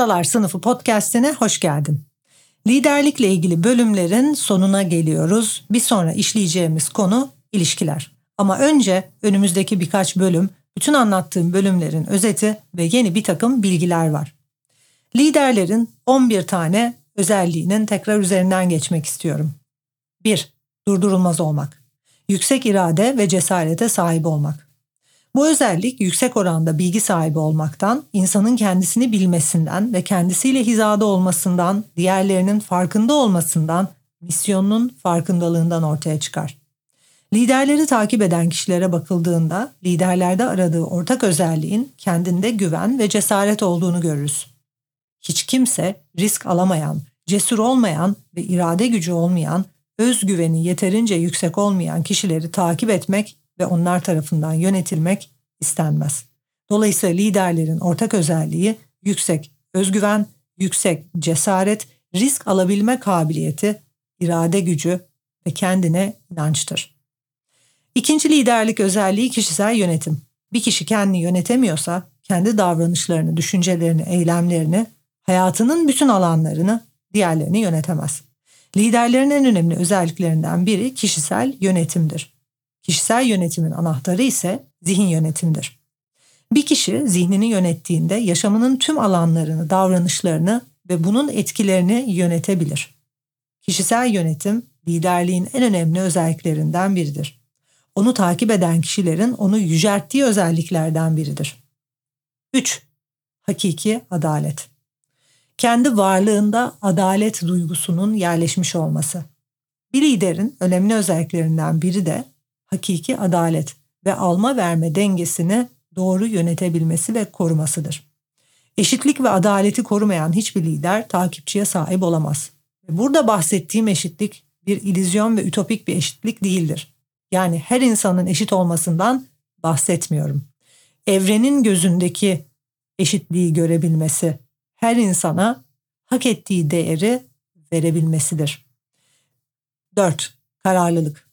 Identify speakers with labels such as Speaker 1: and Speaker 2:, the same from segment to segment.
Speaker 1: Ustalar Sınıfı podcast'ine hoş geldin. Liderlikle ilgili bölümlerin sonuna geliyoruz. Bir sonra işleyeceğimiz konu ilişkiler. Ama önce önümüzdeki birkaç bölüm, bütün anlattığım bölümlerin özeti ve yeni bir takım bilgiler var. Liderlerin 11 tane özelliğinin tekrar üzerinden geçmek istiyorum. 1. Durdurulmaz olmak. Yüksek irade ve cesarete sahip olmak. Bu özellik yüksek oranda bilgi sahibi olmaktan, insanın kendisini bilmesinden ve kendisiyle hizada olmasından, diğerlerinin farkında olmasından, misyonunun farkındalığından ortaya çıkar. Liderleri takip eden kişilere bakıldığında liderlerde aradığı ortak özelliğin kendinde güven ve cesaret olduğunu görürüz. Hiç kimse risk alamayan, cesur olmayan ve irade gücü olmayan, özgüveni yeterince yüksek olmayan kişileri takip etmek ve onlar tarafından yönetilmek istenmez. Dolayısıyla liderlerin ortak özelliği yüksek özgüven, yüksek cesaret, risk alabilme kabiliyeti, irade gücü ve kendine inançtır. İkinci liderlik özelliği kişisel yönetim. Bir kişi kendini yönetemiyorsa kendi davranışlarını, düşüncelerini, eylemlerini, hayatının bütün alanlarını diğerlerini yönetemez. Liderlerin en önemli özelliklerinden biri kişisel yönetimdir. Kişisel yönetimin anahtarı ise zihin yönetimdir. Bir kişi zihnini yönettiğinde yaşamının tüm alanlarını, davranışlarını ve bunun etkilerini yönetebilir. Kişisel yönetim liderliğin en önemli özelliklerinden biridir. Onu takip eden kişilerin onu yücelttiği özelliklerden biridir. 3. Hakiki adalet. Kendi varlığında adalet duygusunun yerleşmiş olması. Bir liderin önemli özelliklerinden biri de hakiki adalet ve alma verme dengesini doğru yönetebilmesi ve korumasıdır. Eşitlik ve adaleti korumayan hiçbir lider takipçiye sahip olamaz. Burada bahsettiğim eşitlik bir ilizyon ve ütopik bir eşitlik değildir. Yani her insanın eşit olmasından bahsetmiyorum. Evrenin gözündeki eşitliği görebilmesi, her insana hak ettiği değeri verebilmesidir. 4. Kararlılık.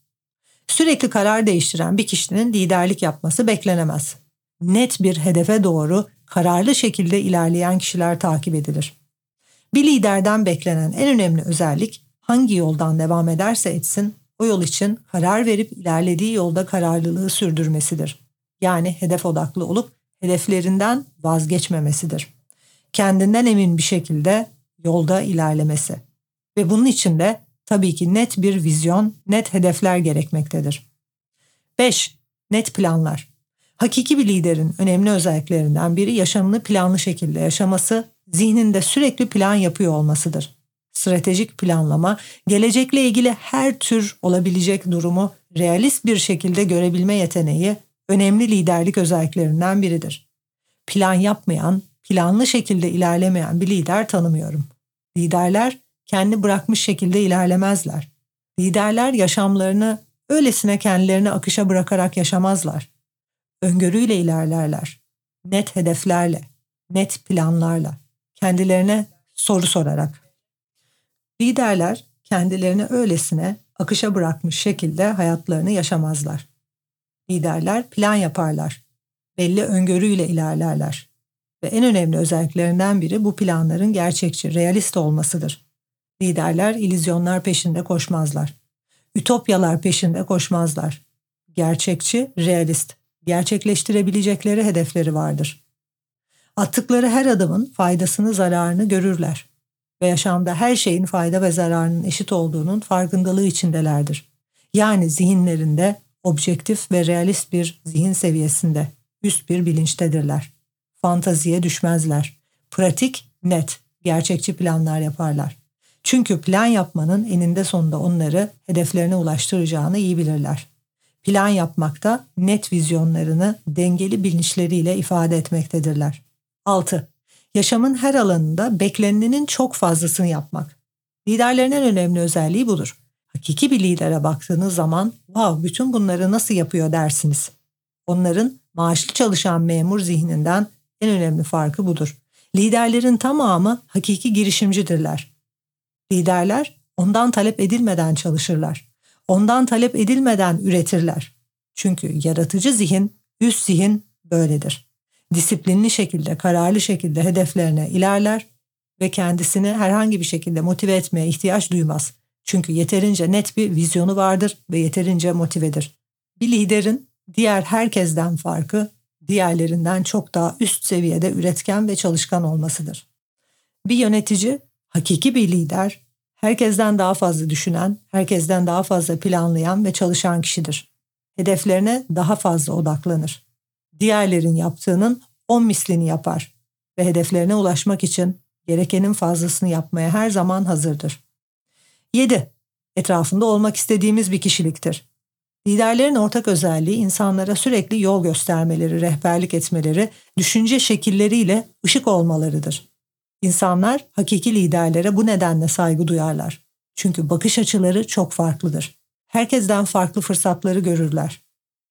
Speaker 1: Sürekli karar değiştiren bir kişinin liderlik yapması beklenemez. Net bir hedefe doğru kararlı şekilde ilerleyen kişiler takip edilir. Bir liderden beklenen en önemli özellik hangi yoldan devam ederse etsin o yol için karar verip ilerlediği yolda kararlılığı sürdürmesidir. Yani hedef odaklı olup hedeflerinden vazgeçmemesidir. Kendinden emin bir şekilde yolda ilerlemesi. Ve bunun için de tabii ki net bir vizyon, net hedefler gerekmektedir. 5. Net planlar. Hakiki bir liderin önemli özelliklerinden biri yaşamını planlı şekilde yaşaması, zihninde sürekli plan yapıyor olmasıdır. Stratejik planlama, gelecekle ilgili her tür olabilecek durumu realist bir şekilde görebilme yeteneği önemli liderlik özelliklerinden biridir. Plan yapmayan, planlı şekilde ilerlemeyen bir lider tanımıyorum. Liderler kendi bırakmış şekilde ilerlemezler. Liderler yaşamlarını öylesine kendilerini akışa bırakarak yaşamazlar. Öngörüyle ilerlerler. Net hedeflerle, net planlarla, kendilerine soru sorarak. Liderler kendilerini öylesine akışa bırakmış şekilde hayatlarını yaşamazlar. Liderler plan yaparlar. Belli öngörüyle ilerlerler. Ve en önemli özelliklerinden biri bu planların gerçekçi, realist olmasıdır. Liderler ilizyonlar peşinde koşmazlar. Ütopyalar peşinde koşmazlar. Gerçekçi, realist, gerçekleştirebilecekleri hedefleri vardır. Attıkları her adımın faydasını, zararını görürler ve yaşamda her şeyin fayda ve zararının eşit olduğunun farkındalığı içindelerdir. Yani zihinlerinde objektif ve realist bir zihin seviyesinde, üst bir bilinçtedirler. Fantaziye düşmezler. Pratik, net, gerçekçi planlar yaparlar. Çünkü plan yapmanın eninde sonunda onları hedeflerine ulaştıracağını iyi bilirler. plan yapmakta, net vizyonlarını dengeli bilinçleriyle ifade etmektedirler. 6. Yaşamın her alanında beklenenin çok fazlasını yapmak. Liderlerin en önemli özelliği budur. Hakiki bir lidere baktığınız zaman wow bütün bunları nasıl yapıyor dersiniz. Onların maaşlı çalışan memur zihninden en önemli farkı budur. Liderlerin tamamı hakiki girişimcidirler. Liderler ondan talep edilmeden çalışırlar. Ondan talep edilmeden üretirler. Çünkü yaratıcı zihin, üst zihin böyledir. Disiplinli şekilde, kararlı şekilde hedeflerine ilerler ve kendisini herhangi bir şekilde motive etmeye ihtiyaç duymaz. Çünkü yeterince net bir vizyonu vardır ve yeterince motivedir. Bir liderin diğer herkesten farkı diğerlerinden çok daha üst seviyede üretken ve çalışkan olmasıdır. Bir yönetici, hakiki bir lider, herkesten daha fazla düşünen, herkesten daha fazla planlayan ve çalışan kişidir. Hedeflerine daha fazla odaklanır. Diğerlerin yaptığının on mislini yapar ve hedeflerine ulaşmak için gerekenin fazlasını yapmaya her zaman hazırdır. 7. Etrafında olmak istediğimiz bir kişiliktir. Liderlerin ortak özelliği insanlara sürekli yol göstermeleri, rehberlik etmeleri, düşünce şekilleriyle ışık olmalarıdır. İnsanlar hakiki liderlere bu nedenle saygı duyarlar. Çünkü bakış açıları çok farklıdır. Herkesten farklı fırsatları görürler.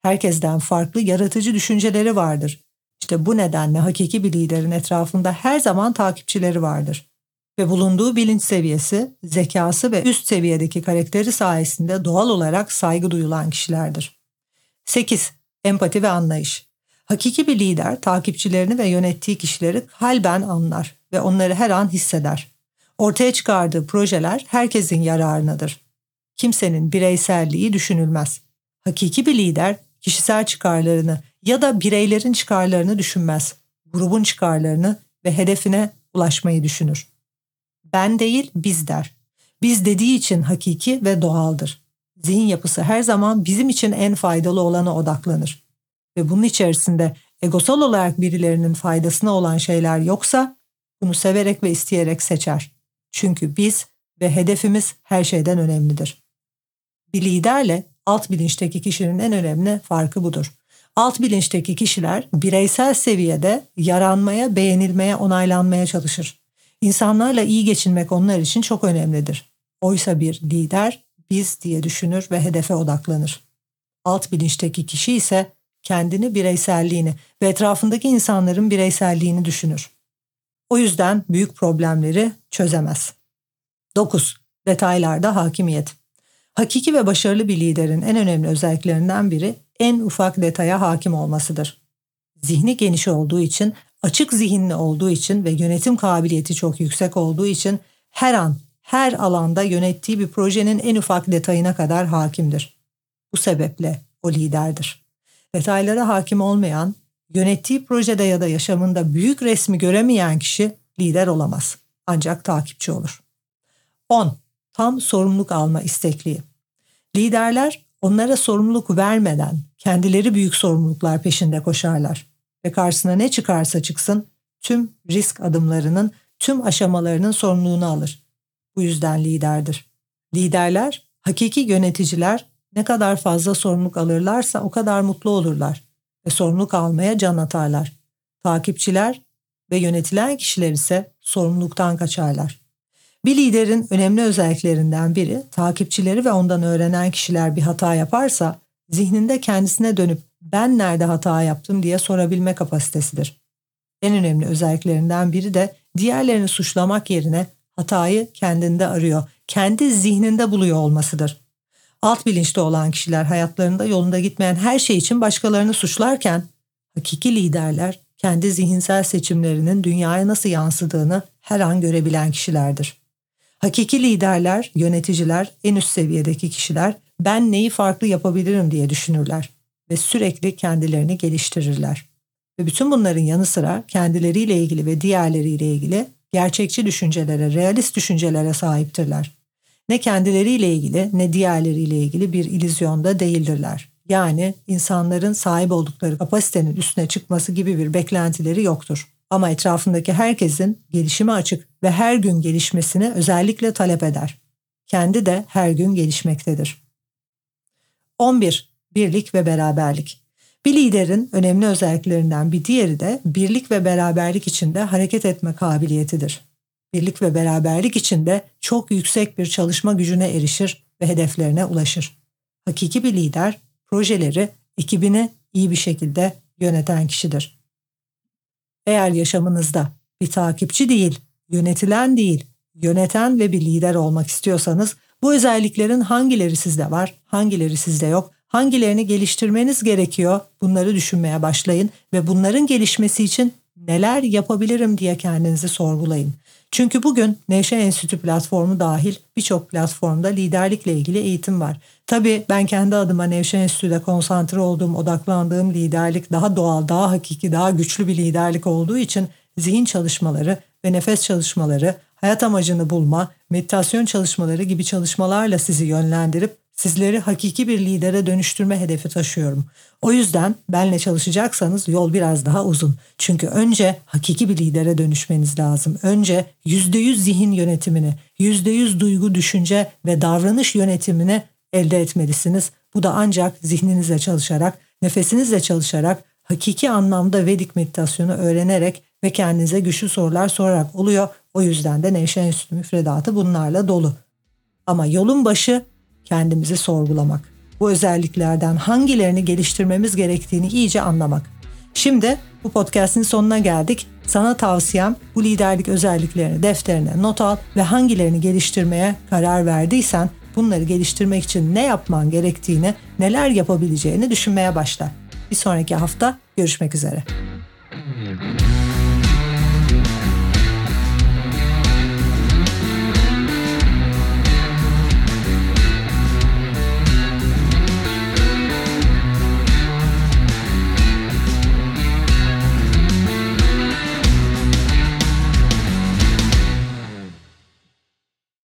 Speaker 1: Herkesten farklı yaratıcı düşünceleri vardır. İşte bu nedenle hakiki bir liderin etrafında her zaman takipçileri vardır ve bulunduğu bilinç seviyesi, zekası ve üst seviyedeki karakteri sayesinde doğal olarak saygı duyulan kişilerdir. 8. Empati ve anlayış. Hakiki bir lider takipçilerini ve yönettiği kişileri kalben anlar ve onları her an hisseder. Ortaya çıkardığı projeler herkesin yararınadır. Kimsenin bireyselliği düşünülmez. Hakiki bir lider kişisel çıkarlarını ya da bireylerin çıkarlarını düşünmez. Grubun çıkarlarını ve hedefine ulaşmayı düşünür. Ben değil biz der. Biz dediği için hakiki ve doğaldır. Zihin yapısı her zaman bizim için en faydalı olana odaklanır. Ve bunun içerisinde egosal olarak birilerinin faydasına olan şeyler yoksa bunu severek ve isteyerek seçer. Çünkü biz ve hedefimiz her şeyden önemlidir. Bir liderle alt bilinçteki kişinin en önemli farkı budur. Alt bilinçteki kişiler bireysel seviyede yaranmaya, beğenilmeye, onaylanmaya çalışır. İnsanlarla iyi geçinmek onlar için çok önemlidir. Oysa bir lider biz diye düşünür ve hedefe odaklanır. Alt bilinçteki kişi ise kendini, bireyselliğini ve etrafındaki insanların bireyselliğini düşünür. O yüzden büyük problemleri çözemez. 9. Detaylarda hakimiyet. Hakiki ve başarılı bir liderin en önemli özelliklerinden biri en ufak detaya hakim olmasıdır. Zihni geniş olduğu için açık zihinli olduğu için ve yönetim kabiliyeti çok yüksek olduğu için her an, her alanda yönettiği bir projenin en ufak detayına kadar hakimdir. Bu sebeple o liderdir. Detaylara hakim olmayan, yönettiği projede ya da yaşamında büyük resmi göremeyen kişi lider olamaz. Ancak takipçi olur. 10. Tam sorumluluk alma istekliği. Liderler onlara sorumluluk vermeden kendileri büyük sorumluluklar peşinde koşarlar ve karşısına ne çıkarsa çıksın tüm risk adımlarının tüm aşamalarının sorumluluğunu alır. Bu yüzden liderdir. Liderler, hakiki yöneticiler ne kadar fazla sorumluluk alırlarsa o kadar mutlu olurlar ve sorumluluk almaya can atarlar. Takipçiler ve yönetilen kişiler ise sorumluluktan kaçarlar. Bir liderin önemli özelliklerinden biri takipçileri ve ondan öğrenen kişiler bir hata yaparsa zihninde kendisine dönüp ben nerede hata yaptım diye sorabilme kapasitesidir. En önemli özelliklerinden biri de diğerlerini suçlamak yerine hatayı kendinde arıyor, kendi zihninde buluyor olmasıdır. Alt bilinçte olan kişiler hayatlarında yolunda gitmeyen her şey için başkalarını suçlarken hakiki liderler kendi zihinsel seçimlerinin dünyaya nasıl yansıdığını her an görebilen kişilerdir. Hakiki liderler, yöneticiler, en üst seviyedeki kişiler ben neyi farklı yapabilirim diye düşünürler ve sürekli kendilerini geliştirirler. Ve bütün bunların yanı sıra kendileriyle ilgili ve diğerleriyle ilgili gerçekçi düşüncelere, realist düşüncelere sahiptirler. Ne kendileriyle ilgili ne diğerleriyle ilgili bir ilizyonda değildirler. Yani insanların sahip oldukları kapasitenin üstüne çıkması gibi bir beklentileri yoktur. Ama etrafındaki herkesin gelişime açık ve her gün gelişmesini özellikle talep eder. Kendi de her gün gelişmektedir. 11 birlik ve beraberlik. Bir liderin önemli özelliklerinden bir diğeri de birlik ve beraberlik içinde hareket etme kabiliyetidir. Birlik ve beraberlik içinde çok yüksek bir çalışma gücüne erişir ve hedeflerine ulaşır. Hakiki bir lider projeleri, ekibini iyi bir şekilde yöneten kişidir. Eğer yaşamınızda bir takipçi değil, yönetilen değil, yöneten ve bir lider olmak istiyorsanız bu özelliklerin hangileri sizde var, hangileri sizde yok, hangilerini geliştirmeniz gerekiyor bunları düşünmeye başlayın ve bunların gelişmesi için neler yapabilirim diye kendinizi sorgulayın. Çünkü bugün Nevşehir Enstitü platformu dahil birçok platformda liderlikle ilgili eğitim var. Tabii ben kendi adıma Nevşehir Enstitü'de konsantre olduğum, odaklandığım liderlik daha doğal, daha hakiki, daha güçlü bir liderlik olduğu için zihin çalışmaları ve nefes çalışmaları, hayat amacını bulma, meditasyon çalışmaları gibi çalışmalarla sizi yönlendirip sizleri hakiki bir lidere dönüştürme hedefi taşıyorum. O yüzden benle çalışacaksanız yol biraz daha uzun. Çünkü önce hakiki bir lidere dönüşmeniz lazım. Önce %100 zihin yönetimini, %100 duygu, düşünce ve davranış yönetimini elde etmelisiniz. Bu da ancak zihninizle çalışarak, nefesinizle çalışarak, hakiki anlamda Vedik meditasyonu öğrenerek ve kendinize güçlü sorular sorarak oluyor. O yüzden de Nevşehir Enstitü müfredatı bunlarla dolu. Ama yolun başı kendimizi sorgulamak. Bu özelliklerden hangilerini geliştirmemiz gerektiğini iyice anlamak. Şimdi bu podcast'in sonuna geldik. Sana tavsiyem bu liderlik özelliklerini defterine not al ve hangilerini geliştirmeye karar verdiysen bunları geliştirmek için ne yapman gerektiğini, neler yapabileceğini düşünmeye başla. Bir sonraki hafta görüşmek üzere.